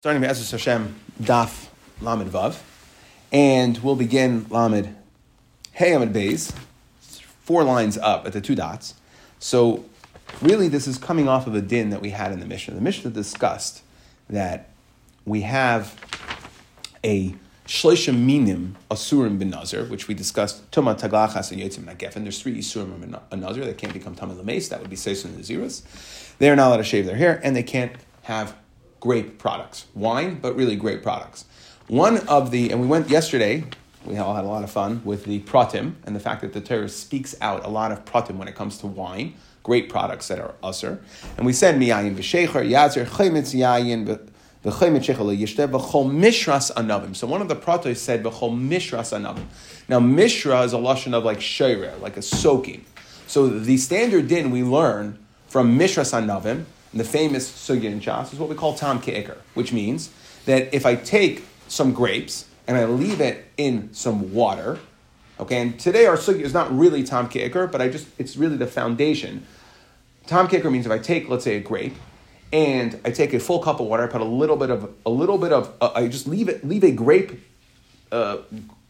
starting with Ezra Hashem Daf Lamed Vav, and we'll begin Lamed Hey Amid Beis, four lines up at the two dots. So, really, this is coming off of a din that we had in the Mishnah. The Mishnah discussed that we have a Shloisha Minim Asurim bin Nazir, which we discussed Tuma Taglachas and Yetzim Nagefen. There's three Isurim in a Nazir that can't become Tamil Lames. That would be Seisun and Naziris. They are not allowed to shave their hair, and they can't have grape products. Wine, but really grape products. One of the, and we went yesterday, we all had a lot of fun with the pratim and the fact that the Torah speaks out a lot of pratim when it comes to wine, great products that are usr. And we said miyayin v'shecher, yazer, chemitz yayin, v'chemitz shecher yishte, v'chol mishras anavim. So one of the pratos said v'chol mishras anavim. Now mishra is a lashon of like sherer, like a soaking. So the standard din we learn from mishras anavim the famous sugya in Shas is what we call tam ke'ikr, which means that if I take some grapes and I leave it in some water, okay, and today our sugya is not really tam ke'ikr, but I just, it's really the foundation. Tam ke'ikr means if I take, let's say, a grape, and I take a full cup of water, I put a little bit of, a little bit of, uh, I just leave it, leave a grape, uh,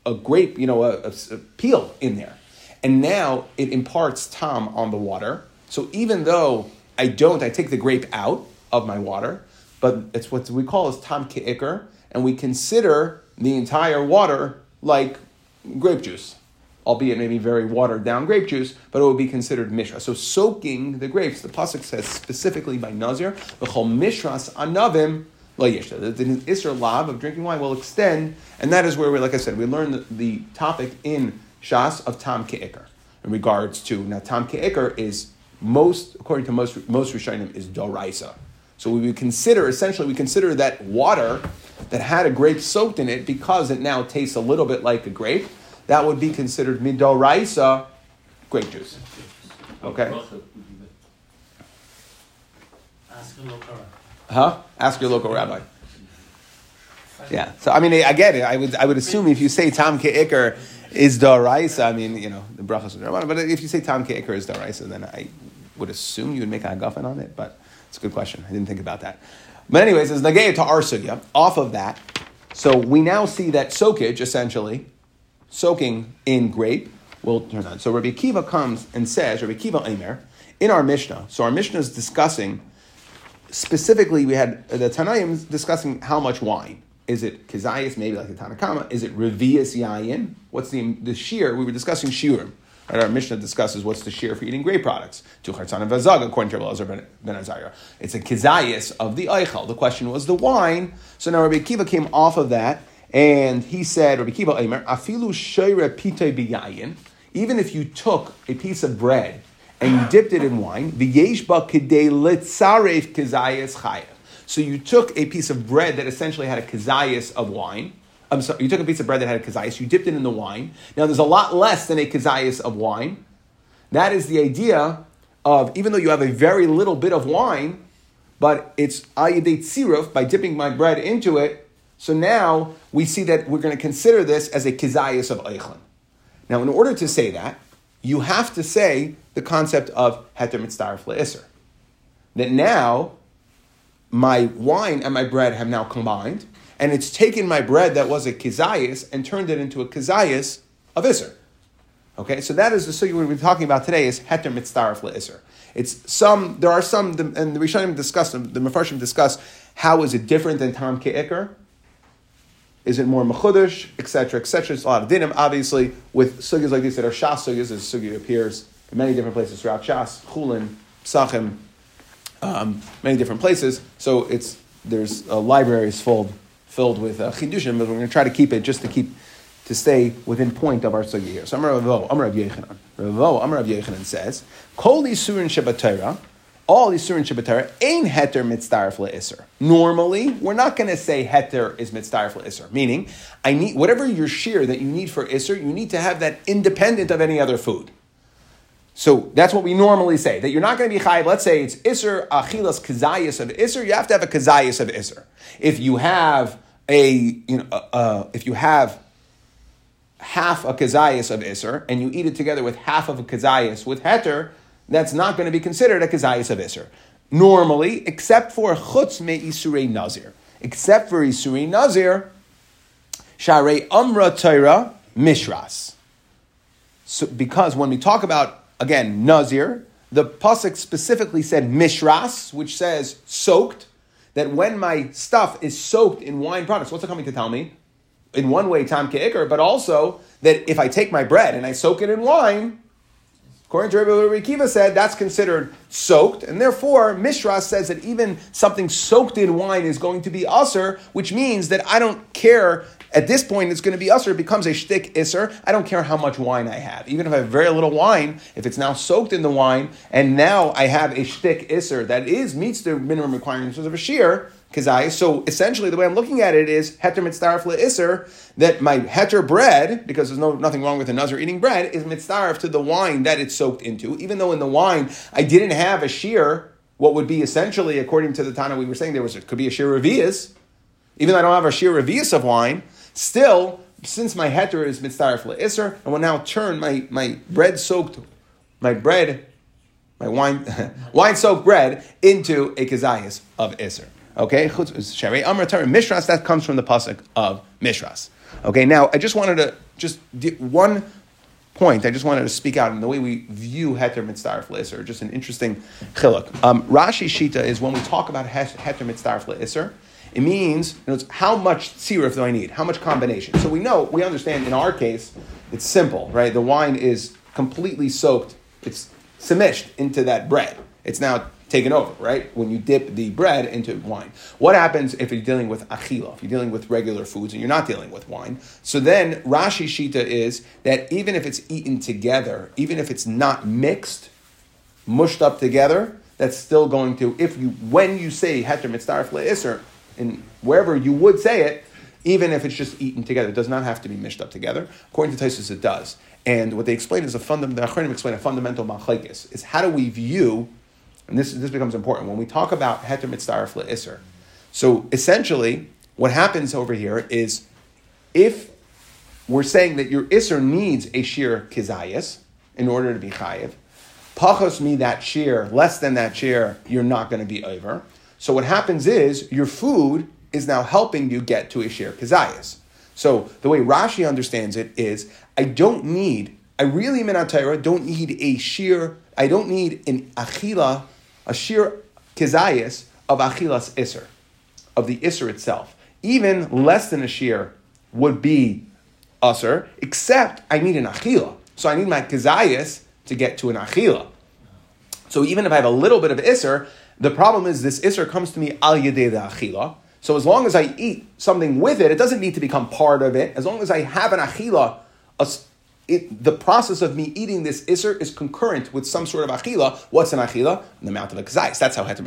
a grape, you know, a, a, a peel in there. And now it imparts tam on the water. So even though I don't. I take the grape out of my water, but it's what we call as tam ke'ikr, and we consider the entire water like grape juice, albeit maybe very watered down grape juice, but it would be considered mishra. So soaking the grapes, the pasuk says specifically by Nazir, v'chol mishras anavim the Isser Lav of drinking wine will extend, and that is where we, like I said, we learn the, the topic in Shas of Tam Ke'ikr in regards to now Tam Ke'ikr is most, according to most most Rishonim, is doraisa. So we would consider essentially we consider that water that had a grape soaked in it because it now tastes a little bit like a grape. That would be considered midoraisa grape juice. Okay. Ask your local Huh? Ask your local rabbi. Yeah. So I mean, I get it. I would I would assume if you say tam ke'ikr is daraisa, I mean, you know, the brachas of But if you say tam ke'ikr is daraisa, then I would assume you would make a hagafen on it, but it's a good question. I didn't think about that. But anyways, as nageya to our off of that, so we now see that soakage, essentially, soaking in grape, will turn on. So Rabbi Kiva comes and says, Rabbi Kiva Eimer, in our Mishnah, so our Mishnah is discussing, specifically, we had the Tanaim discussing how much wine. Is it kizayis, maybe like the Tanakama? Is it revius yayin? What's the, the shear? We were discussing shiurim. Right, our Mishnah discusses what's the shear for eating grape products. To Chartzan and Vazag, according to Elazar ben Azariah. It's a kizayis of the eichel. The question was the wine. So now Rabbi Kiva came off of that, and he said, Rabbi Kiva Eimer, afilu biyayin, even if you took a piece of bread and you dipped it in wine, v'yeshba kidei litzaref kizayis chayev. So you took a piece of bread that essentially had a kizayis of wine, I'm sorry, you took a piece of bread that had a kazayas, you dipped it in the wine. Now there's a lot less than a kazayas of wine. That is the idea of, even though you have a very little bit of wine, but it's ayyadet siruf, by dipping my bread into it, so now we see that we're going to consider this as a kazayas of eichlin. Now, in order to say that, you have to say the concept of heter mitzdarif le'isr. That now, my wine and my bread have now combined, and it's taken my bread that was a kizayis and turned it into a kizayis of iser. Okay, so that is the we've been talking about today is heter mitzdarif le'iser. It's some, there are some, and the Rishonim discuss, them. the Mefarshim discuss, how is it different than Tam Ke'ikr? Is it more mechudesh, etc., etc.? It's a lot of dinim, obviously, with sugyas like these that are shas sugyas, as sugya appears in many different places throughout Shas, Chulin, Psachim, um, many different places. So it's, there's uh, libraries full filled with uh, chidushim, but we're going to try to keep it just to keep to stay within point of our sugi here. So Amar Ravo, Amar Rav Yechanan. Ravo, Amar Rav Yechanan says, Kol Yisurin Shabbatara, all Yisurin Shabbatara, ain't heter mitzdarif le'isr. Normally, we're not going to say heter is mitzdarif le'isr, meaning, I need, whatever your shear that you need for isr, you need to have that independent of any other food. So that's what we normally say, that you're not going to be chayiv. Let's say it's isr achilas kazayas of isr, you have to have a kazayas of isr. If you have a, you know, uh, uh, if you have half a kazayas of iser and you eat it together with half of a kazayas with heter, that's not going to be considered a kazayas of iser. Normally, except for chutz me isurei nazir. except for Isuri Nazir, Share Amra Torah Mishras. So, because when we talk about, again, Nazir, the Pasuk specifically said Mishras, which says soaked, that when my stuff is soaked in wine products, what's it coming to tell me? In one way, Tam Ke'ikr, but also that if I take my bread and I soak it in wine, According to Rabbi Kiva said, that's considered soaked, and therefore Mishra says that even something soaked in wine is going to be usr, which means that I don't care. At this point, it's going to be usr. It becomes a shtick isser. I don't care how much wine I have. Even if I have very little wine, if it's now soaked in the wine, and now I have a shtick isser that is meets the minimum requirements of a shear, kazai. So essentially, the way I'm looking at it is heter mitzdarf iser that my heter bread, because there's no nothing wrong with a nazar eating bread, is mitzdarf to the wine that it's soaked into. Even though in the wine I didn't have a shear, what would be essentially, according to the Tana we were saying, there was it could be a shear revias. Even though I don't have a shear revias of wine, still since my heter is mitzdarf iser, I will now turn my my bread soaked my bread my wine wine soaked bread into a kazayas of iser. Okay, Shari Amr Mishras, that comes from the pasuk of Mishras. Okay, now I just wanted to just one point. I just wanted to speak out in the way we view heter mitzdarf le'isr. Just an interesting chiluk. Um, Rashi shita is when we talk about heter mitzdarf le'isr. It means you know, how much tzirif do I need? How much combination? So we know, we understand in our case, it's simple, right? The wine is completely soaked, it's semished into that bread. It's now taken over, right? When you dip the bread into wine. What happens if you're dealing with achila, if you're dealing with regular foods and you're not dealing with wine? So then Rashi Shita is that even if it's eaten together, even if it's not mixed, mushed up together, that's still going to, if you, when you say heter mitzdarf le'isr, in wherever you would say it, even if it's just eaten together, it does not have to be mished up together. According to Tosfos, it does. And what they explain is a fundamental, the explain a fundamental machlekes, is how do we view and this, this becomes important, when we talk about heter mitzdarif le'isr, so essentially, what happens over here is if we're saying that your isser needs a sheer kizayas in order to be chayiv, pachos me that sheer, less than that sheer, you're not going to be over. So what happens is your food is now helping you get to a sheer kizayas. So the way Rashi understands it is, I don't need, I really minatayra don't need a sheer, I don't need an achila a sheer kizayis of achilas iser, of the iser itself. Even less than a sheer would be usr, except I need an achila. So I need my kizayis to get to an achila. So even if I have a little bit of iser, the problem is this iser comes to me al yedei achila. So as long as I eat something with it, it doesn't need to become part of it. As long as I have an achila, a, it, the process of me eating this iser is concurrent with some sort of achila. What's an achila? The amount of a kazais. That's how heter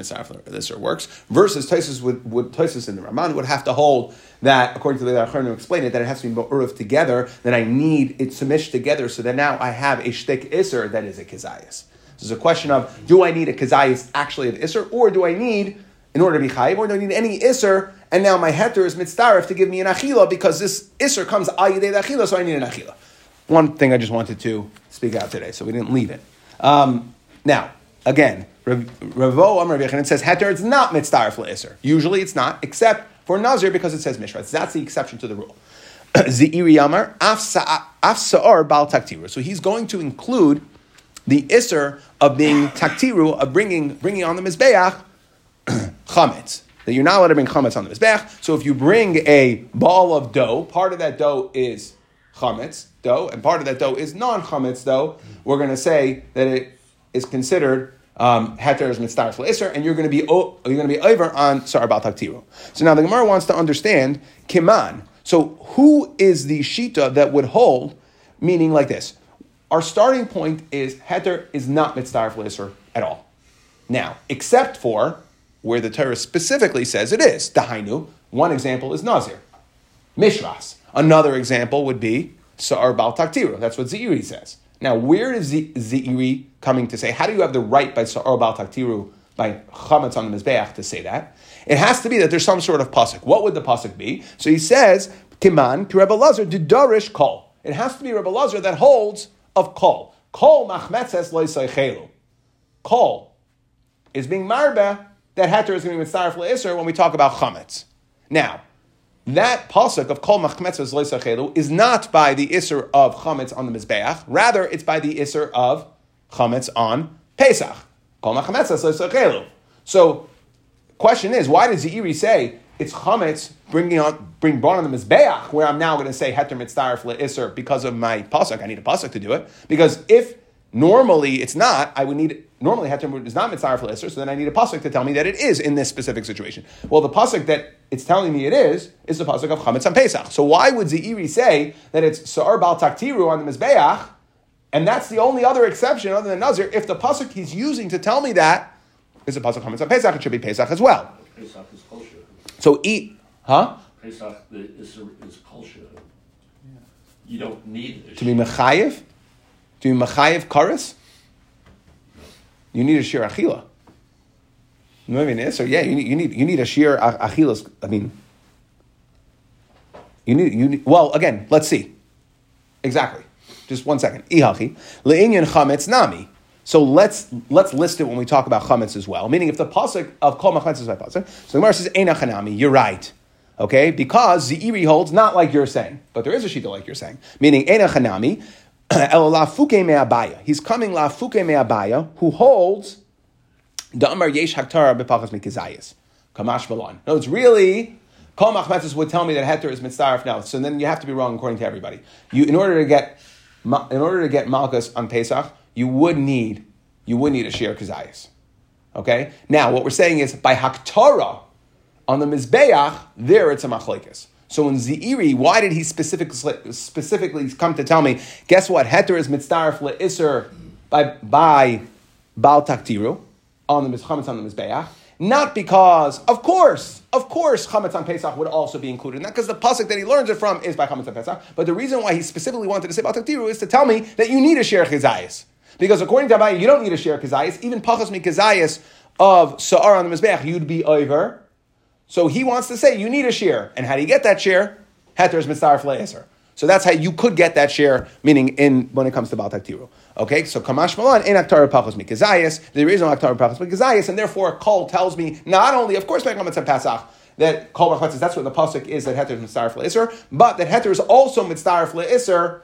iser works. Versus Tosis would, would Tosis in the Ramban would have to hold that, according to the Achronim explain it, that it has to be uruf together. That I need it semish together, so that now I have a shtik iser that is a kazayas. This is a question of do I need a kazayas actually of iser, or do I need in order to be chayiv, or do I need any iser? And now my heter is mitzdarif to give me an achila because this iser comes ayidei achila, so I need an achila one thing I just wanted to speak out today, so we didn't leave it. Um, now, again, Ravo Amar it says heter, it's not mitzdarif le'isr. Usually it's not, except for Nazir because it says mishra. That's the exception to the rule. Ze'iri Amar, af sa'ar bal taktiru. So he's going to include the isser of being taktiru, of bringing, bringing on the mizbeach, chametz. That you're not allowed to bring chametz on the mizbeach. So if you bring a ball of dough, part of that dough is chametz dough, and part of that dough is non chametz dough, we're going to say that it is considered um, heter is mitzvah iser, and you're going to be you're going to be over on sar bal taktiru. So now the Gemara wants to understand kiman. So who is the shita that would hold? Meaning like this. Our starting point is heter is not mitzvah iser at all. Now, except for where the Torah specifically says it is. Dahainu. One example is Nazir. Mishras. Another example would be Sa'ar Bal Taktiru. That's what Zeiri says. Now, where is Zeiri coming to say? How do you have the right by Sa'ar Bal Taktiru, by Chametz on the Mizbeach, to say that? It has to be that there's some sort of pasuk. What would the pasuk be? So he says, Timan, ki Rebbe Lazar, didarish kol. It has to be Rebbe Lazar that holds of kol. Kol machmetzes loisaychelu. Kol is being marba that heter is going to be mitzaref le'isr when we talk about chametz. Now, that pasuk of kol machmetzos loisachelu is not by the isser of chametz on the mizbeach. Rather, it's by the isser of chametz on Pesach. Kol machmetzos loisachelu. So, question is, why does the Iri say it's chametz bringing on bring brought on the mizbeach, where I'm now going to say heter mitzdarif leisser because of my pasuk? I need a pasuk to do it because if normally it's not, I would need normally heter is not mitzdarif leisser, so then I need a pasuk to tell me that it is in this specific situation. Well, the pasuk that it's telling me it is is the pasuk of chametz on Pesach. So why would Zeiri say that it's sa'ar bal taktiru on the mizbeach? And that's the only other exception other than Nazir. If the pasuk he's using to tell me that is a pasuk chametz on Pesach, it should be Pesach as well. Pesach is kosher. So eat, huh? Pesach is, is. You don't need a To be mechayev, to be mechayev karis, you need a shir achila. You know what I mean? So yeah, you need you need you need a shir achilas. I mean, you need you need. Well, again, let's see. Exactly. Just one second. Ihachi leinyan chametz nami. So let's let's list it when we talk about chametz as well. Meaning, if the pasuk of kol machetz is by pasuk, so the Gemara says einachanami. You're right. Okay, because Zeiri holds not like you're saying, but there is a shita like you're saying. Meaning einachanami. El lafuke me'abaya. He's coming lafuke me'abaya, who holds the Amar Yesh Haktara bepachas mikizayis. Kamash Malon. No, it's really Kol Machmetzes would tell me that Heter is mitzaref now. So then you have to be wrong according to everybody. You, in order to get, in order to get Malchus on Pesach, you would need, you would need a Shir Kazayis. Okay? Now, what we're saying is, by Haktara, on the Mizbeach, there it's a Machlekes. So in Zeiri, why did he specifically, specifically come to tell me, guess what? Heter is mitzaref le'isr by, by Baal Taktiru on the chametz on the mizbeach. Not because, of course, of course, chametz on Pesach would also be included in that, because the pasuk that he learns it from is by chametz on Pesach. But the reason why he specifically wanted to say about taktiru is to tell me that you need a chizayis, because according to Abaye, you don't need a share chizayis. Even pachas mikizayis of sa'ar on the mizbeach, you'd be over. So he wants to say you need a share, and how do you get that share? Heter is mitzaref le'eser. So that's how you could get that share, meaning in when it comes to Baal Taktiru. Okay, so Kamash Malan in Aktar Pachos Mikazayas, there is no Aktar Pachos Mikazayas, and therefore Kol tells me not only, of course, Mekam Mitzvah Pasach, that Kol Machletzes, that's what the Pasuk is, that Heter is Mitzaref Le'isr, but that Heter is also Mitzaref Le'isr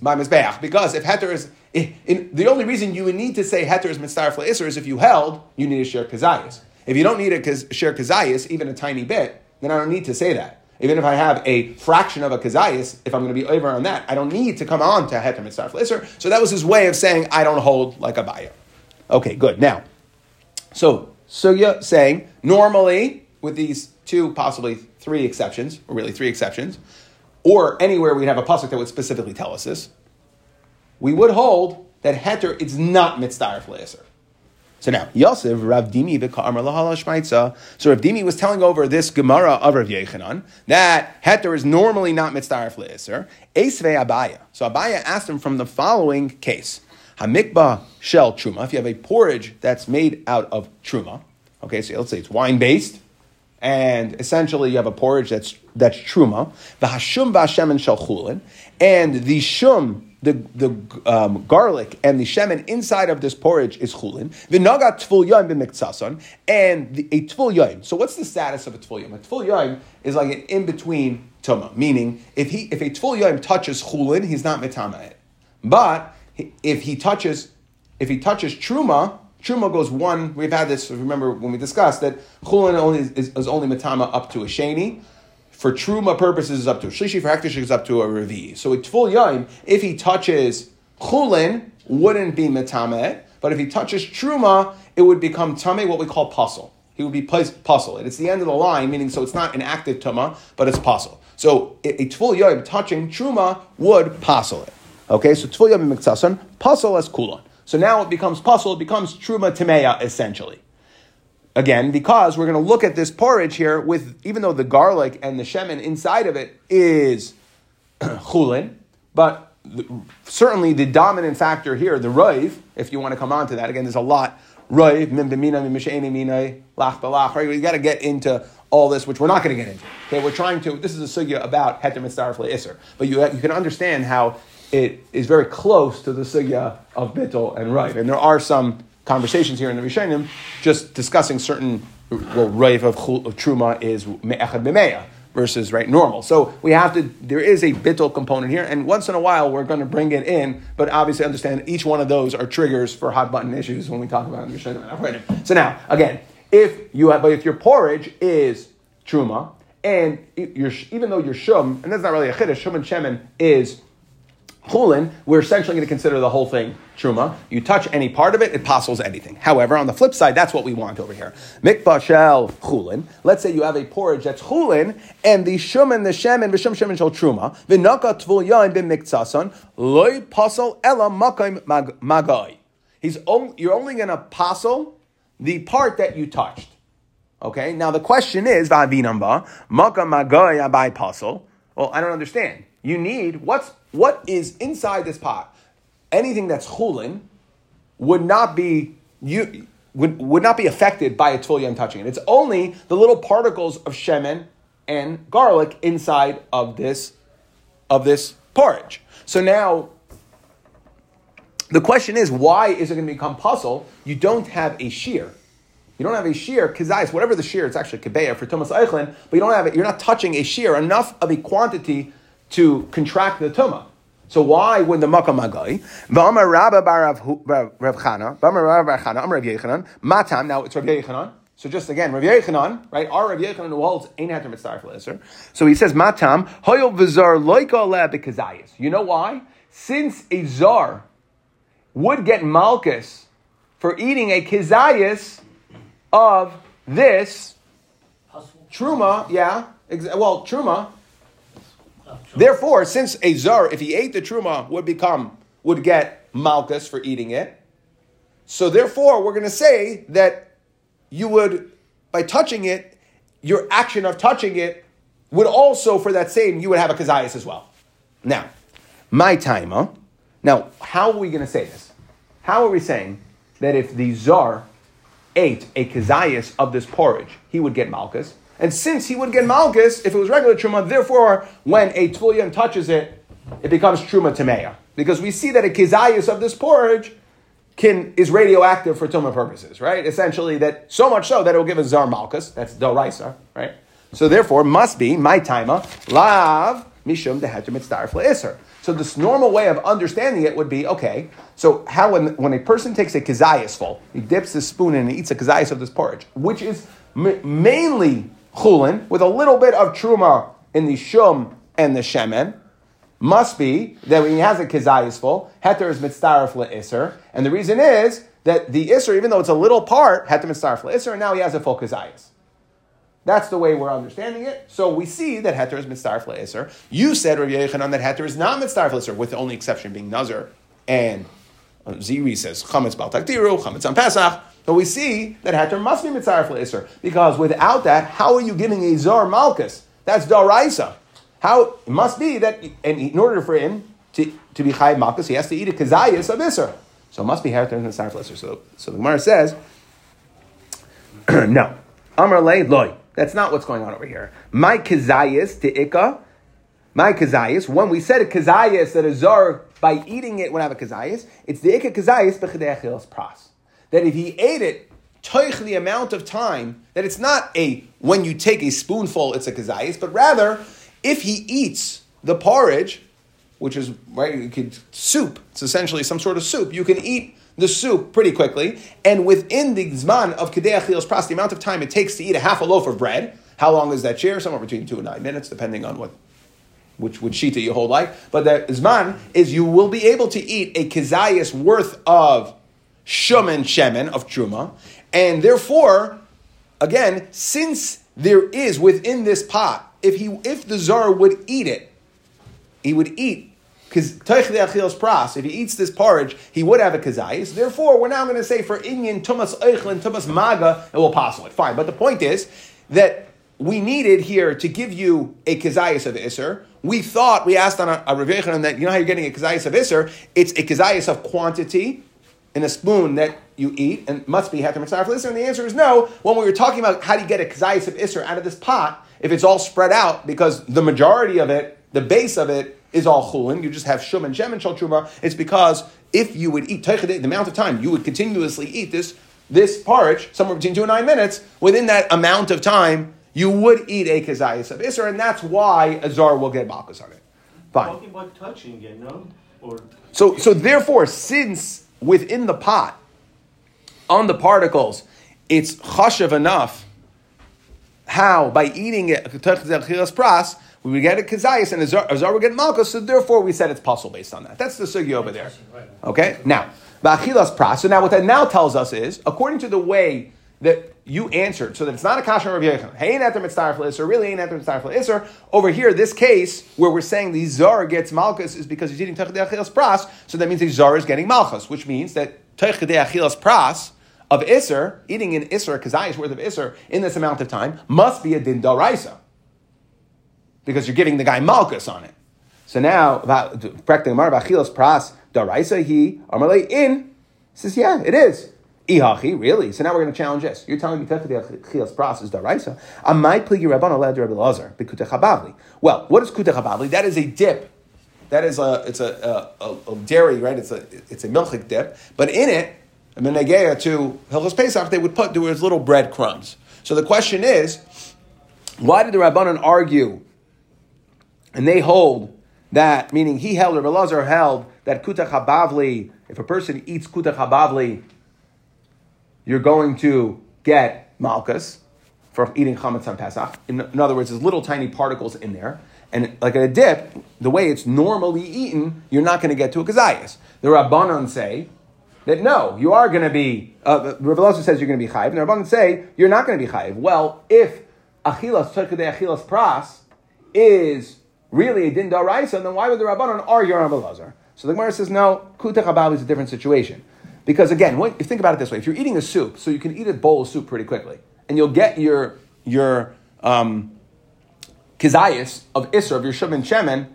by Mizbeach. Because if Heter is, Eh, in, the only reason you would need to say Heter is Mitzaref Le'isr is if you held, you need a share Kazayas. If you don't need a share Kazayas, even a tiny bit, then I don't need to say that. Even if I have a fraction of a kazayas, if I'm going to be over on that, I don't need to come on to heter mitzvah lister. So that was his way of saying I don't hold like Abaye. Okay, good. Now, so Sugya saying normally with these two, possibly three exceptions, or really three exceptions, or anywhere we'd have a pasuk that would specifically tell us this, we would hold that heter is not mitzvah lister. So now, Yosef, Rav Dimi v'ka'amar lahala shmaitza. So Rav Dimi was telling over this Gemara of Rav Yechanan that heter is normally not mitzdarif le'eser. Esvei Abaya. So Abaya asked him from the following case. Hamikba shell truma. If you have a porridge that's made out of truma, okay, so let's say it's wine based, and essentially you have a porridge that's that's truma. V'hashum v'hashemen shel chulin, and the shum the, the um, garlic and the shemen inside of this porridge is chulin. V'naga tful yoim b'miktason, and the, a tful yoim. So what's the status of a tful yoim? A tful yoim is like an in-between tuma, meaning if he if a tful yoim touches chulin, he's not mitama it. But if he touches if he touches truma, truma goes one. We've had this. Remember when we discussed that chulin only is, is only mitama up to a sheni for truma purposes is up to a shlishi, for hektish is up to a revi. So a full yaim, if he touches chulin, wouldn't be metamet, but if he touches truma, it would become tame, what we call pasul. He would be pasul. It's the end of the line, meaning so it's not an active tuma, but it's pasul. So a tful yoim touching truma would pasul it. Okay, so tful yoim miktasan, pasul as kulon. So now it becomes pasul, it becomes truma timeya essentially. Again, because we're going to look at this porridge here with, even though the garlic and the shemen inside of it is chulin, but the, certainly the dominant factor here, the raiv, if you want to come on to that, again, there's a lot. Raiv, mim b'mina, mim lach b'lach, right? We got to get into all this, which we're not going to get into. Okay, we're trying to, this is a sugya about heter mitzvah isser, but you, you can understand how it is very close to the sugya of bittel and raiv. And there are some conversations here in the Rishonim, just discussing certain well, Rav of, of Truma is Me'echad B'meya versus right normal. So we have to. There is a bittul component here, and once in a while we're going to bring it in. But obviously, understand each one of those are triggers for hot button issues when we talk about Mishnah. So now, again, if you have, but if your porridge is Truma, and you're, even though you're shum, and that's not really a chiddush, shum and shemen is chulin, we're essentially going to consider the whole thing truma. You touch any part of it, it possibles anything. However, on the flip side, that's what we want over here. Mikvah shel chulin. Let's say you have a porridge that's chulin, and the shum and the shemen, v'shum shemen shel truma, v'naka tvul yain b'miktzason, loy pasal ela makayim magai. He's only, you're only going to passel the part that you touched. Okay, now the question is, va'avinamba, maka magai abai pasel. Well, I don't understand. You need, what's, what is inside this pot? Anything that's chulin would not be, you, would, would not be affected by a tevul yom touching it. It's only the little particles of shemen and garlic inside of this, of this porridge. So now, the question is, why is it going to become pasul? You don't have a shear. You don't have a shear, kizayis, whatever the shear, it's actually kebeya for Tumas Eichlin, but you don't have it, you're not touching a shear enough of a quantity to contract the Tumah. So why would the Makam Magai? V'amar Rabba bar Rav Chana, v'amar Rabba bar Chana, Amar Rav Yechanan, Matam, now it's Rav Yechanan. So just again, Rav Yechanan, right? Our Rav Yechanan who holds Ein Hatter Mitzvah for So he says, Matam, Hoyol V'zar Loika Le B'Kazayis. You know why? Since a Zar would get Malchus for eating a Kizayis, of this truma, yeah, well, truma. Therefore, since a zar, if he ate the truma, would become would get malchus for eating it. So therefore, we're going to say that you would, by touching it, your action of touching it would also, for that same, you would have a kazayas as well. Now, my timer. Now, how are we going to say this? How are we saying that if the zar ate a kazayas of this porridge, he would get malchus. And since he would get malchus, if it was regular truma, therefore, when a tfulyan touches it, it becomes truma tameya. Because we see that a kazayas of this porridge can is radioactive for tumah purposes, right? Essentially, that so much so that it will give a zar malchus. That's Del doraisa, right? So therefore, must be my taima lav mishum deheter mitzdarf le'isr. So this normal way of understanding it would be okay. So how when, when a person takes a kazayas full, he dips his spoon in and eats a kazayas of this porridge, which is m- mainly chulin with a little bit of truma in the shum and the shemen, must be that when he has a kazayas full, heter is mitzdaref le'isr, and the reason is that the isr, even though it's a little part, heter mitzdaref le'isr, and now he has a full kazayas. That's the way we're understanding it. So we see that heter is mitzdarf le'eser. You said, Rav Yechanan, that heter is not mitzdarf le'eser, with the only exception being nazar. And uh, Zeiri says, chametz bal takdiru, chametz on Pesach. But we see that heter must be mitzdarf le'eser. Because without that, how are you giving a zar malchus? That's daraisa. How, it must be that, and in order for him to, to be chayv malchus, he has to eat a kazayas of isser. So it must be heter and mitzdarf le'eser. So, so the Gemara says, no. Amar le loy. That's not what's going on over here. My kazayas to ikka. My kazayas. When we said a kazayas that a zar by eating it would have a kazayas, it's the ikka kazayas b'chedechilas pras. That if he ate it, toich the amount of time that it's not a when you take a spoonful it's a kazayas, but rather if he eats the porridge, which is right, you could soup. It's essentially some sort of soup. You can eat the soup pretty quickly, and within the zman of kedei achilos pras, the amount of time it takes to eat a half a loaf of bread. How long is that share? Somewhere between two and nine minutes, depending on what which which shita you hold like. But the zman is you will be able to eat a kizayas worth of shumen shemen of truma, and therefore, again, since there is within this pot, if he if the zar would eat it, he would eat because pras, if he eats this porridge, he would have a kazayis. Therefore, we're now going to say for Inyan, Tumas Eichlin, Tumas Maga, it will possible it. Fine. But the point is that we needed here to give you a kazayis of Isser. We thought, we asked on a, a that, you know how you're getting a kazayis of Isser? It's a kazayis of quantity in a spoon that you eat, and must be heter mitzvah for And the answer is no. When we were talking about how do you get a kazayis of Isser out of this pot, if it's all spread out, because the majority of it, the base of it, is all chulin. You just have shum and shem and shal. It's because if you would eat the amount of time you would continuously eat this this porridge, somewhere between two and nine minutes, within that amount of time, you would eat a kazayas of Isser, and that's why a Zar will get Malkus on it. Fine. Talking about touching it, no? Or So, so therefore, since within the pot, on the particles, it's chashav enough. How by eating it, pras, we would get a kazayas and azar, zar, a zar would get malchus. So therefore, we said it's pasul based on that. That's the sugi over there. Okay. Now, ba'achilas pras. So now, what that now tells us is, according to the way that you answered, so that it's not a kasha of Yechon. Hey, ain't eter mitzvah for iser. Really, ain't eter mitzvah for iser. Over here, this case where we're saying the zar gets malchus is because he's eating techadei achilas pras. So that means the zar is getting malchus, which means that techadei achilas pras of iser, eating an iser, kazayis worth of iser in this amount of time, must be a din daraisa because you're giving the guy malchus on it. So now, about practicing pras daraisa he amarle in says yeah it is. Ihachi, really? So now we're going to challenge this. You're telling me technically chilas pras is daraisa. I might play your rabban allowed Rabbi Lazar b'kutech habavli. Well, what is kutech habavli? That is a dip. That is a it's a, a, a, a dairy, right? It's a it's a milchik dip, but in it, a menageya to Hilchos Pesach, they would put there was little bread crumbs. So the question is, why did the rabbanon argue and they hold that, meaning he held, or Belazar held, that kutach habavli, if a person eats kutach habavli, you're going to get malchus for eating chametz on Pesach. In, in other words, there's little tiny particles in there. And like in a dip, the way it's normally eaten, you're not going to get to a kazayas. The Rabbanon say that no, you are going to be, uh, Rabbi says you're going to be chayiv, and the Rabbanon say you're not going to be chayiv. Well, if achilas, tzedkei achilas pras, is really a din daraisa, then why would the Rabbanon argue on Rabbi? So the Gemara says, no, habab is a different situation. Because again, when, think about it this way, if you're eating a soup, so you can eat a bowl of soup pretty quickly, and you'll get your, your um, kizayis of isra, of your shum and shemen,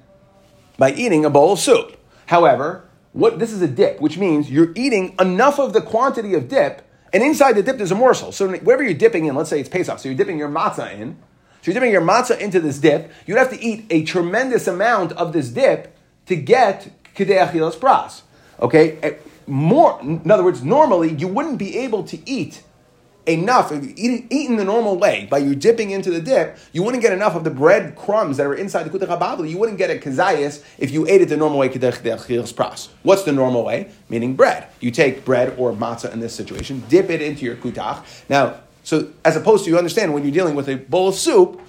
by eating a bowl of soup. However, what this is a dip, which means you're eating enough of the quantity of dip, and inside the dip there's a morsel. So wherever you're dipping in, let's say it's Pesach, so you're dipping your matzah in, so you're dipping your matzah into this dip, you'd have to eat a tremendous amount of this dip to get kidei achilas pras. Okay? More, in other words, normally you wouldn't be able to eat enough, eat, eat in the normal way, by you dipping into the dip, you wouldn't get enough of the bread crumbs that are inside the kutach habavli. You wouldn't get a kazayas if you ate it the normal way, pras. What's the normal way? Meaning bread. You take bread or matzah in this situation, dip it into your kutach. Now, so as opposed to you understand when you're dealing with a bowl of soup,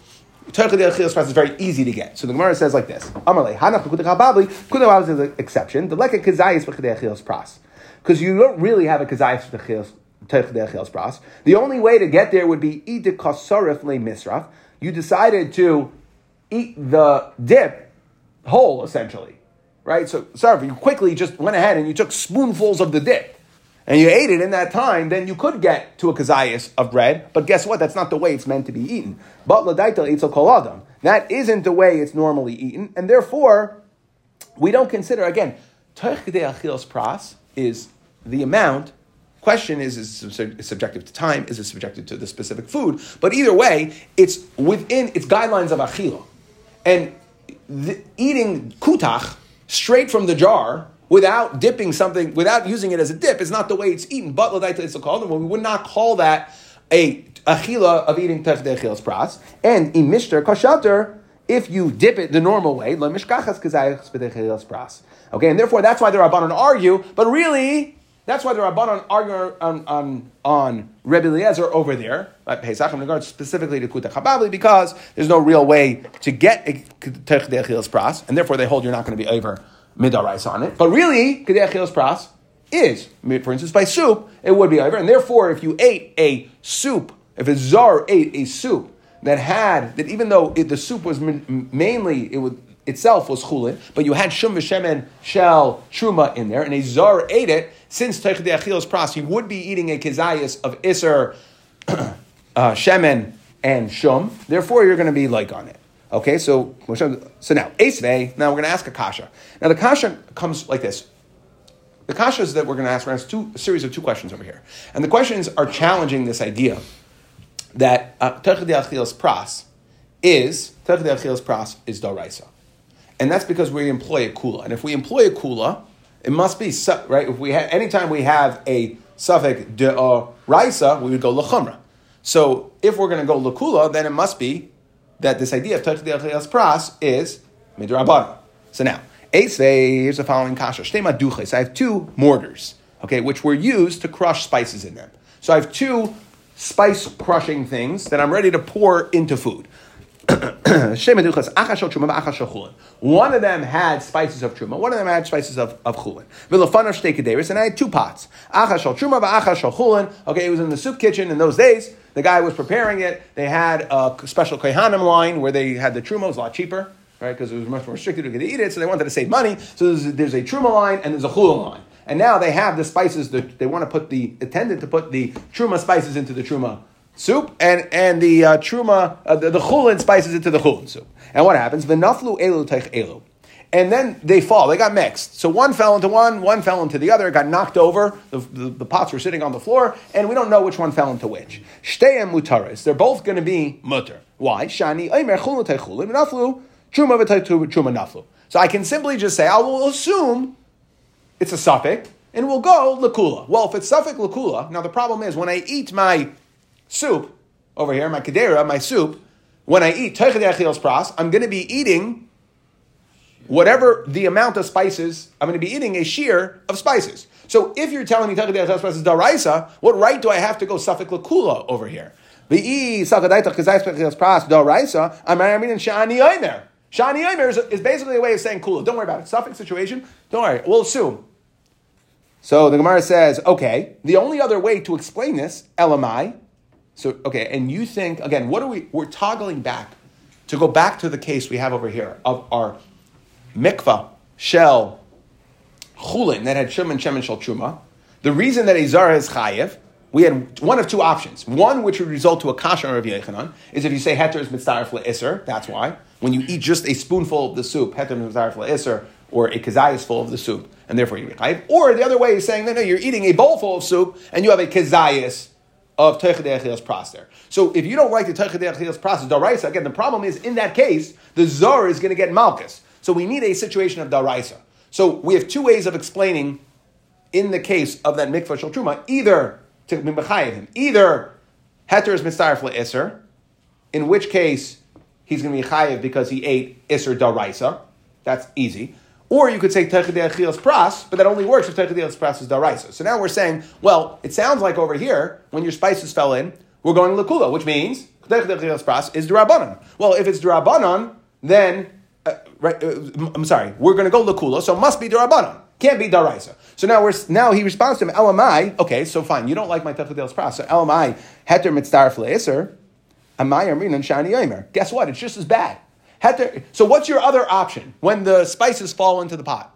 is very easy to get. So the Gemara says like this: Amarle Hanach Kutach Hababli. Kutach Hababli is an exception. The Leka Kazayis Pras, because you don't really have a Kazayis B'Chidei Achilas Pras. The only way to get there would be eat the Kasarif Le Misraf. You decided to eat the dip whole, essentially, right? So, sorry, you quickly just went ahead and you took spoonfuls of the dip and you ate it in that time, then you could get to a kazayas of bread. But guess what? That's not the way it's meant to be eaten. But ladaita itzel kol adam. That isn't the way it's normally eaten, and therefore we don't consider again. Achilas pras is the amount. Question is, is it subjective to time? Is it subjective to the specific food? But either way, it's within its guidelines of achila. And the, eating kutach straight from the jar without dipping something, without using it as a dip, is not the way it's eaten. But l'daita it's called, we would not call that a achila of eating techdei achilas pras. And in mishter kashater, if you dip it the normal way, lo mishkachas kazayachs pras. Okay, and therefore that's why the rabbanon argue. But really, that's why the rabbanon argue on on on Rebbe Eliezer over there at Pesach in regards specifically to kutach hababli because there's no real way to get a achilas pras, and therefore they hold you're not going to be over midarais on it. But really, Kedei Achilas Pras is, for instance, by soup, it would be over. And therefore, if you ate a soup, if a zar ate a soup that had, that even though it, the soup was mainly, it would, itself was chulin, but you had shum v'shemen shell truma in there, and a zar ate it, since Teichedei Achilas Pras, he would be eating a kezayis of iser, uh, shemen, and shum. Therefore, you're going to be like on it. Okay, so so now Esvei. Now we're going to ask a kasha. Now the kasha comes like this. The kashas that we're going to ask, ask two, a series of two questions over here, and the questions are challenging this idea that terchidei achilas pras is terchidei achilas pras is daraisa, and that's because we employ a kula, and if we employ a kula, it must be right. If we have anytime we have a suffix de raisa, we would go lechumra. So if we're going to go lakula, then it must be that this idea of tachdi pras is midrabanan. So now, Eisvei, here's the following kasha. Shtema duches. I have two mortars, okay, which were used to crush spices in them. So I have two spice crushing things that I'm ready to pour into food. one of them had spices of truma, one of them had spices of, of chulin. And I had two pots. Okay, it was in the soup kitchen in those days. The guy was preparing it. They had a special kohanim line where they had the truma, it was a lot cheaper, right? Because it was much more restricted to get to eat it, so they wanted to save money. So there's, there's a truma line and there's a chulin line. And now they have the spices, that they want to put the, attendant to put the truma spices into the truma soup, and, and the uh, truma, uh, the, the chulin spices into the chulin soup. And what happens? V'naflu elu teich elu. And then they fall, they got mixed. So one fell into one, one fell into the other, it got knocked over, the, the, the pots were sitting on the floor, and we don't know which one fell into which. Shteim mutaris, they're both going to be mutter. Why? Shani, aimer chulin teich chulin, naflu, truma truma naflu. So I can simply just say, I will assume it's a suffix, and we'll go lakula. Well, if it's suffix lakula, now the problem is when I eat my soup over here, my kadera, my soup, when I eat pras, I'm going to be eating whatever the amount of spices, I'm going to be eating a shear of spices. So if you're telling me pras is daraisa, what right do I have to go suffix lakula over here? The e pras I'm in shani oimer. Shani oimer is basically a way of saying kula. Don't worry about it. Suffix situation, don't worry. We'll assume. So the Gemara says, okay, the only other way to explain this, elamai, so, okay, and you think, again, what are we, we're toggling back to go back to the case we have over here of our mikvah, shell, chulin that had shum and shem and shel truma. The reason that a zara is chayiv, we had one of two options. One, which would result to a kasha of Yechanan, is if you say heter is mitzaref le'isr, that's why. When you eat just a spoonful of the soup, heter is mitzaref le'isr, or a kazayas full of the soup, and therefore you're chayiv. Or the other way is saying, no, no, you're eating a bowl full of soup, and you have a kazayas of Teichadei Achilas Praster. So if you don't like the Teichadei Achilas Praster, Daraisa, again, the problem is in that case, the Zor is going to get Malchus. So we need a situation of Daraisa. So we have two ways of explaining in the case of that Mikvah Shal Truma, either to him, either Heter is Mitzaref Iser, in which case he's going to be Chayiv because he ate Iser Daraisa. That's easy. Or you could say Techidei Achilas Pras, but that only works if Techidei Achilas Pras is Daraisa. So now we're saying, well, it sounds like over here, when your spices fell in, we're going to Lakula, which means Techidei Achilas Pras is Durabanan. Well, if it's Durabanan, then, uh, right, uh, I'm sorry, we're going to go Lakula, so it must be Durabanan. Can't be Daraisa. So now we're now he responds to him, Elamai, okay, so fine, you don't like my Techidei Pras, so Elamai, Heter Mitzdarf Le'eser, Amai Amrinan Shani Yomer. Guess what? It's just as bad. Heter, so what's your other option when the spices fall into the pot?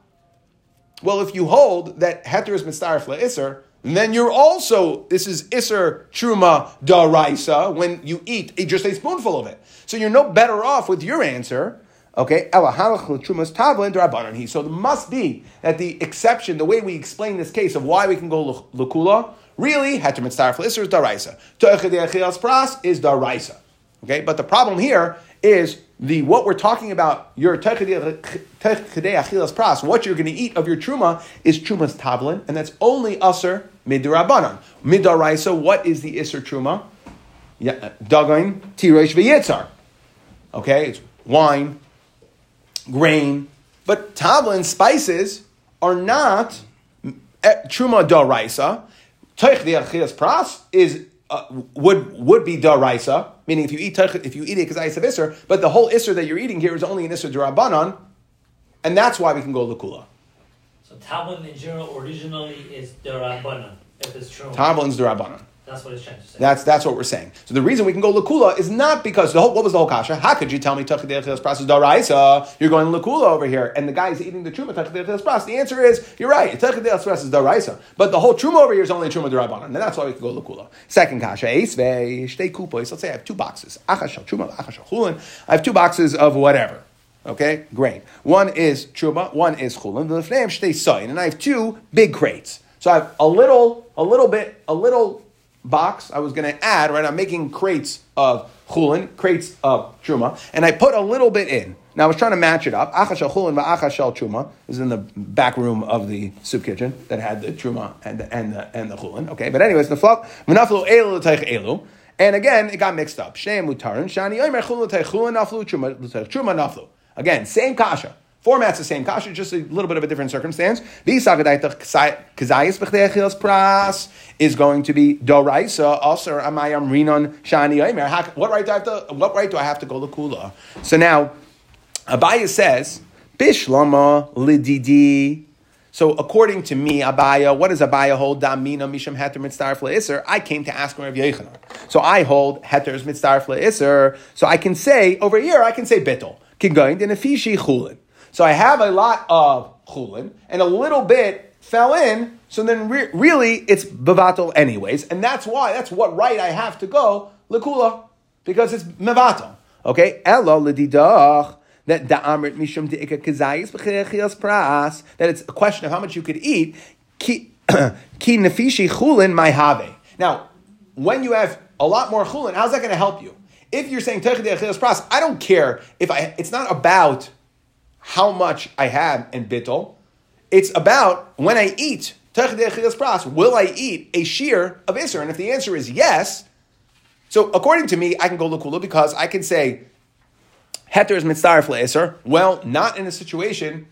Well, if you hold that heter is mitzaref iser, then you're also this is iser truma daraisa when you eat just a spoonful of it. So you're no better off with your answer. Okay, so it must be that the exception, the way we explain this case of why we can go lukula, really heter mitzaref iser is daraisa. pras is daraisa. Okay, but the problem here is the what we're talking about, your achilas pras, what you're going to eat of your truma is truma's tavlin, and that's only usr midirabanan. Midaraisa, what is the isser truma? Dagain, tiresh v'yitzar. Okay, it's wine, grain, but tavlin spices are not eh, truma daraisa. Techidei achilas pras is uh, would would be daraisa, meaning if you eat if you eat it because I have iser, but the whole iser that you're eating here is only an iser darabanan, and that's why we can go to lukula. So tabun in general originally is darabanan, if it's true. Tabun's darabanan. That's what it's trying to say. That's that's what we're saying. So the reason we can go lakula is not because the whole, what was the whole kasha? How could you tell me tachidechas pras is daraisa? You're going lakula over here, and the guy is eating the truma tachidechas pras. The answer is you're right. Tachidechas pras is daraisa, but the whole truma over here is only truma darabanan, and that's why we can go lakula. Second kasha eisve shtei kupos. Let's say I have two boxes. Achashal truma, achashal chulin. I have two boxes of whatever. Okay, grain. One is truma, one is chulin. The fneim shtei soin, and I have two big crates. So I have a little, a little bit, a little box I was going to add, right? I'm making crates of chulin, crates of truma, and I put a little bit in. Now I was trying to match it up. Acha shel chulin va'acha shel truma is in the back room of the soup kitchen that had the truma and the, and the, and the chulin. Okay, but anyways, the flop v'naflu elu l'teich elu. And again, it got mixed up. Shnei mutarin shani oimer chulin l'teich chulin naflu truma truma naflu. Again, same kasha. Format's the same kasha, just a little bit of a different circumstance. pras is going to be doraisa also amayam rinon shani oimer. What right do I have to? What right do I have to go to kula? So now, Abaye says bishlama lididi. So according to me, Abaye, what does Abaye hold? Damina misham heter mitzdarf le'isr. I came to ask Rav Yochanan. So I hold heter's mitzdarf le'isr. So I can say over here, I can say bittel. Kigain in a fishi chulin. So I have a lot of chulin, and a little bit fell in. So then, re- really, it's bevatel anyways, and that's why that's what right I have to go lekula because it's mevatel. Okay, elo ledidach that da'amrit mishum deika kazayis b'chechias pras that it's a question of how much you could eat. Ki nefishi chulin my have. Now, when you have a lot more chulin, how's that going to help you? If you're saying pras, I don't care if I. It's not about how much I have in bittel. It's about when I eat will I eat a shear of Isser? And if the answer is yes, so according to me, I can go Lakula because I can say Heter is mitzaref Isser. Well, not in a situation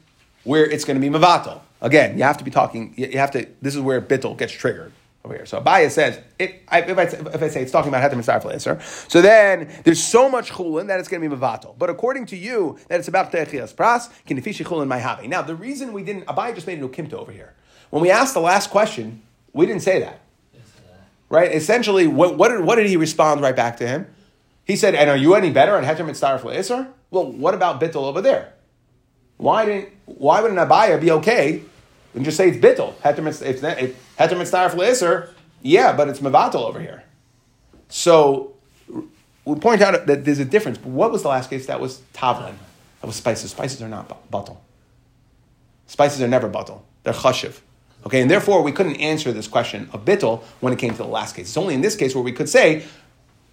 where it's going to be Mavato. Again, you have to be talking, you have to, this is where bittel gets triggered over here. So Abaye says, if I, if I, if I say it's talking about Heter Mitzvah Fleser, so then there's so much chulin that it's going to be Mavato. But according to you, that it's about Techias Pras, Kinifishi chulin Maihavi. Now, the reason we didn't, Abaye just made a Ukimta over here. When we asked the last question, we didn't say that. Right? Essentially, what, what, did, what did he respond right back to him? He said, and are you any better at Heter Mitzvah Fleser? Well, what about Bittel over there? Why didn't, why wouldn't Abaye be okay and just say it's Bittel? Heter Mitzvah, Heter mitzvah for yeah, but it's mevatel over here. So we point out that there's a difference. But what was the last case? That was tavlin. That was spices. Spices are not bottle. Spices are never bottle. They're chashiv. Okay, and therefore we couldn't answer this question of bittel when it came to the last case. It's only in this case where we could say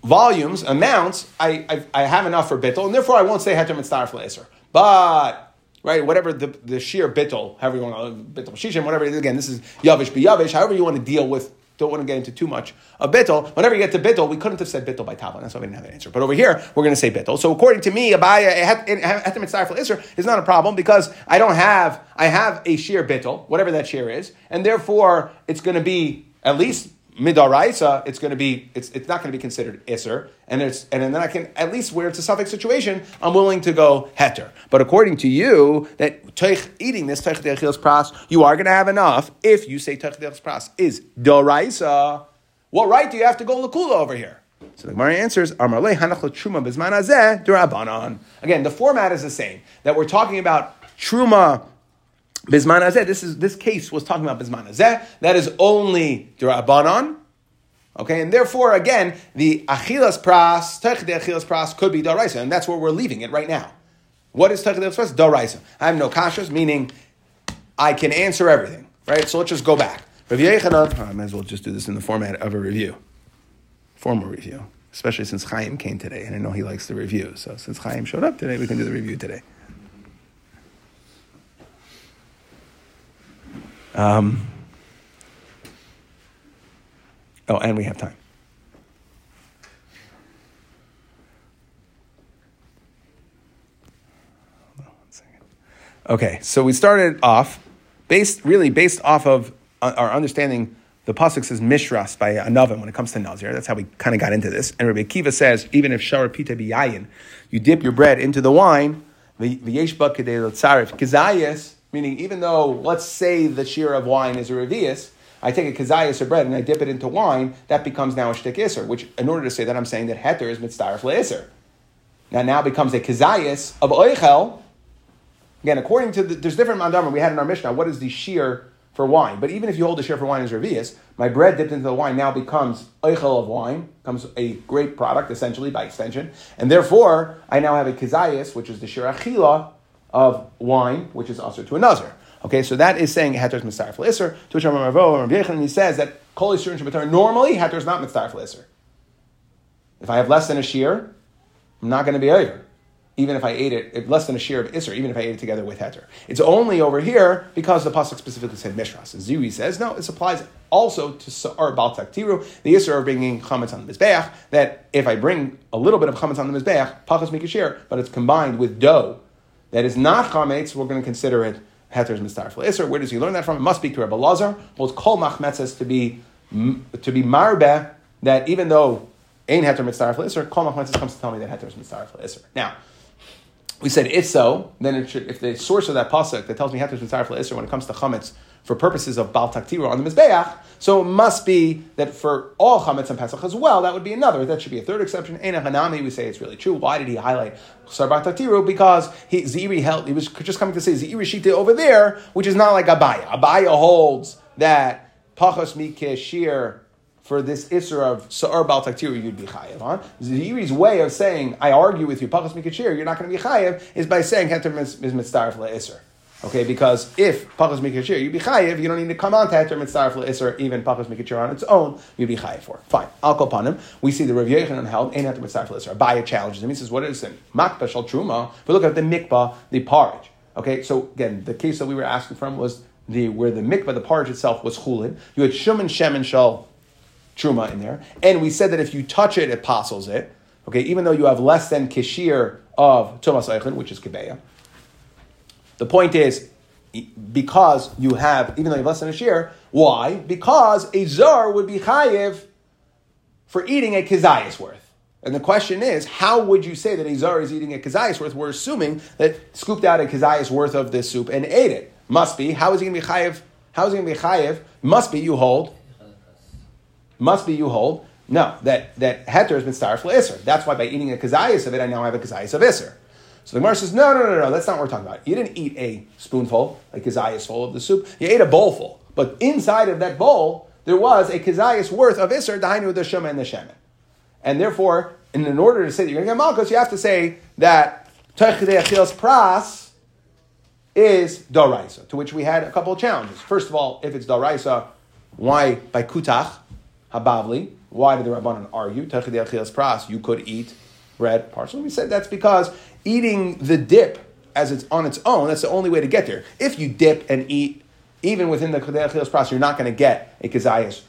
volumes, amounts, I, I, I have enough for bittel, and therefore I won't say heter mitzvah for But right? Whatever the, the sheer bittel, however you want to, bittel shishim, whatever, it is. again, this is yavish be yavish, however you want to deal with, don't want to get into too much of bittel. Whenever you get to bittel, we couldn't have said bittel by tabla, that's why we didn't have an answer. But over here, we're going to say bittel. So according to me, Abaye, eh, hetem eh, mitzvah isra is not a problem because I don't have, I have a sheer bittel, whatever that sheer is, and therefore it's going to be at least midaraisa, it's going to be it's, it's not going to be considered iser, and it's and, then I can at least where it's a suffix situation, I'm willing to go heter. But according to you, that eating this teich dechilas pras, you are going to have enough if you say teich dechilas pras is doraisa. What right do you have to go lakula over here? So the Gemara answers. Again, the format is the same. That we're talking about truma Bisman Azeh, this is this case was talking about Bisman Azeh. That is only Durabanan. Okay, and therefore, again, the Achilas Pras, Tech de Achilas Pras could be Daraisa, and that's where we're leaving it right now. What is Tech de Achilas Pras? Daraisa. I have no kashas, meaning I can answer everything, right? So let's just go back. Rav Yochanan, I might as well just do this in the format of a review, formal review, especially since Chaim came today, and I know he likes the review. So since Chaim showed up today, we can do the review today. Um, oh, and we have time. Okay, so we started off based really based off of uh, our understanding. The pasuk says mishras by anavim when it comes to nazir. That's how we kind of got into this. And Rabbi Kiva says even if shara pita biyayin, you dip your bread into the wine. V'yesh ba kedei kizayis Meaning, even though, let's say the shear of wine is a revius, I take a kazayas of bread and I dip it into wine, that becomes now a shtik iser, which in order to say that, I'm saying that heter is mitzdarif le'iser. Now, now becomes a kazayas of oichel. Again, according to the, there's different mandamar we had in our Mishnah, what is the shear for wine? But even if you hold the shear for wine as revius, my bread dipped into the wine now becomes oichel of wine, becomes a great product, essentially, by extension. And therefore, I now have a kazayas, which is the shear achila, of wine, which is also to a nazir. Okay, so that is saying heter is mitzvah for iser. To which Rabbi Yechon he says that kol yisur and normally heter is not mitzvah for iser. If I have less than a shear, I'm not going to be over. even if I ate it, less than a share of Isser, even if I ate it together with Heter. It's only over here because the Pasuk specifically said Mishras. And Zeiri says, no, this applies also to Sa'ar baltak tiru, the Isser of bringing Chametz on the Mizbeach, that if I bring a little bit of Chametz on the Mizbeach, Pachas Mikashir, but it's combined with dough that is not Chametz, we're going to consider it Heter's Mistar for Isser. Where does he learn that from? It must be to Rebbe Lazar, holds Kol Machmetzes to be, to be Marbe, that even though Ein Heter Mitzvah Isser, Kol Machmetzes comes to tell me that Heter is Mitzvah Isser. Now, we said if so, then it should, if the source of that pasuk that tells me Heter Mitzvah Isser when it comes to Chametz for purposes of Bal Taktiru on the Mizbeach, so it must be that for all Chametz and Pesach as well, that would be another. That should be a third exception. Ein Hanami, we say it's really true. Why did he highlight Sar Bal Taktiru? Because he, Zeiri held, he was just coming to say Zeiri Shita over there, which is not like Abaye. Abaye holds that Pachos Mikeshir for this Isra of Sa'ar Bal Taktiru, you'd be Chayev on. Zeiri's way of saying, I argue with you, Pachas Mikachir, you're not going to be Chayev, is by saying Heter is Mitzdarf Isser. Okay, because if Pachas Mikachir, you'd be Chayev, you don't need to come on to Heter Mitzdarf Isser, even Pachas Mikachir on its own, you'd be Chayev for. Fine. I'll call upon him. We see the Rav Yochanan held, Ain't Heter Mitzdarf Isser. Abaye challenges him. He says, what is it? Makba Shal Truma. If we look at the Mikba, the porridge. Okay, so again, the case that we were asking from was the where the mikvah, the porridge itself, was chulin. You had shum and shem and shal truma in there. And we said that if you touch it, it apostles it. Okay, even though you have less than kishir of tumas eichlin, which is kebeitza. The point is, because you have, even though you have less than a shir, why? Because a zar would be chayiv for eating a kizayas worth. And the question is, how would you say that a zar is eating a kizayas worth? We're assuming that scooped out a kizayas worth of this soup and ate it. Must be. How is he going to be chayiv? How is he going to be chayiv? Must be. You hold must be you hold. No, that, that heter has been starved for Isser. That's why by eating a kazayas of it, I now have a kazayas of Isser. So the Gemara says, no, no, no, no, that's not what we're talking about. You didn't eat a spoonful, like a kazayas full of the soup. You ate a bowlful. But inside of that bowl, there was a kazayas worth of Isser, dahainu the shema and the shemen. And therefore, in, in order to say that you're going to get malchus, you have to say that techidei achil's pras is daraisa, to which we had a couple of challenges. First of all, if it's daraisa, why by kutach? Habavli. Why did the Rabbanan argue? pras, you could eat bread partially. We said that's because eating the dip as it's on its own, that's the only way to get there. If you dip and eat, even within the pras, you're not going to get a kazayas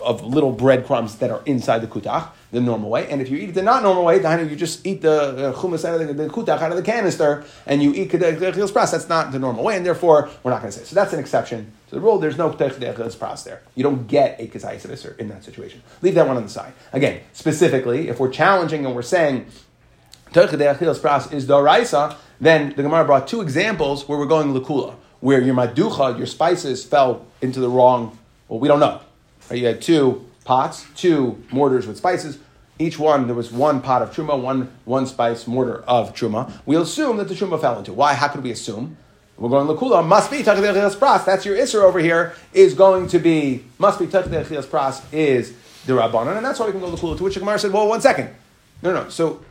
of little breadcrumbs that are inside the kutach the normal way. And if you eat it the not normal way, then you just eat the uh, chumas out of the, the kutach out of the canister and you eat kedechil pras. That's not the normal way, and therefore we're not going to say. So that's an exception to the rule. There's no kedechil pras there. You don't get a kazayis in that situation. Leave that one on the side. Again, specifically, if we're challenging and we're saying kedechil pras is daraisa, then the Gemara brought two examples where we're going lakula, where your maducha, your spices fell into the wrong. Well, we don't know. Right? You had two pots, two mortars with spices. Each one, there was one pot of truma, one, one spice mortar of truma. We'll assume that the truma fell into. Why? How could we assume? We're going lakula. Must be tachdechilas pras. That's your isser over here. Is going to be must be tachdechilas pras is the rabbanon, and that's why we can go lakula. To which Gemara said, "Well, one second, no, no. So,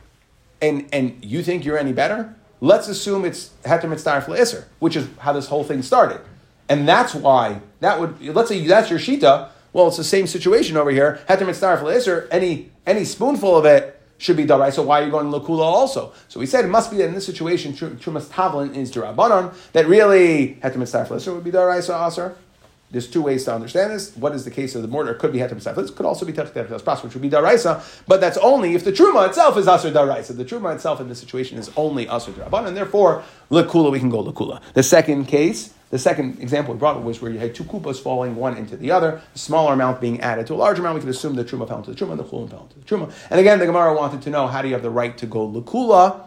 and and you think you're any better? Let's assume it's heter mitzvah for isser, which is how this whole thing started, and that's why that would let's say that's your shita. Well, it's the same situation over here. Heter mitzvah for isser. Any any spoonful of it should be darai. So why are you going to lakula also? So we said it must be that in this situation, trumas tavlin is derabanan. That really heter mitzvah for would be darai so uh, aser. There's two ways to understand this. What is the case of the mortar? It could be heter mitzvah. Could also be technical pras, which would be daraisa. But that's only if the truma itself is aser daraisa. The truma itself in this situation is only aser and therefore lakula we can go lakula. The second case the second example we brought was where you had two kupas falling one into the other, a smaller amount being added to a larger amount. We could assume the truma fell into the truma and the chulin fell into the truma. And again, the Gemara wanted to know how do you have the right to go lakula?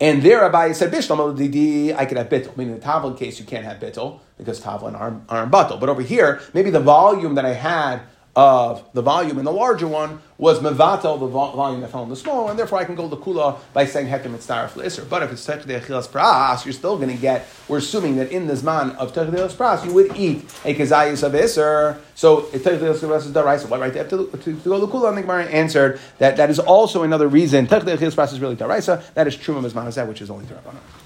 And there, Abaye said, Bishlam didi, I could have bittel. Meaning, in the tavlin case, you can't have bittel because tavlin aren't, aren't. But over here, maybe the volume that I had of the volume and the larger one was mevatel, the volume that fell in the small and therefore I can go the kula by saying hekem mitzdarif l'isr. But if it's techdei achilas pras, you're still going to get, we're assuming that in the zman of techdei achilas pras, you would eat a kazayis of isr. So achilas pras is darai, so what right to, to, to, to go the kula? And the Gemara answered that that is also another reason techdei achilas pras is really daraisa, that is truma mizman which is only darabanan.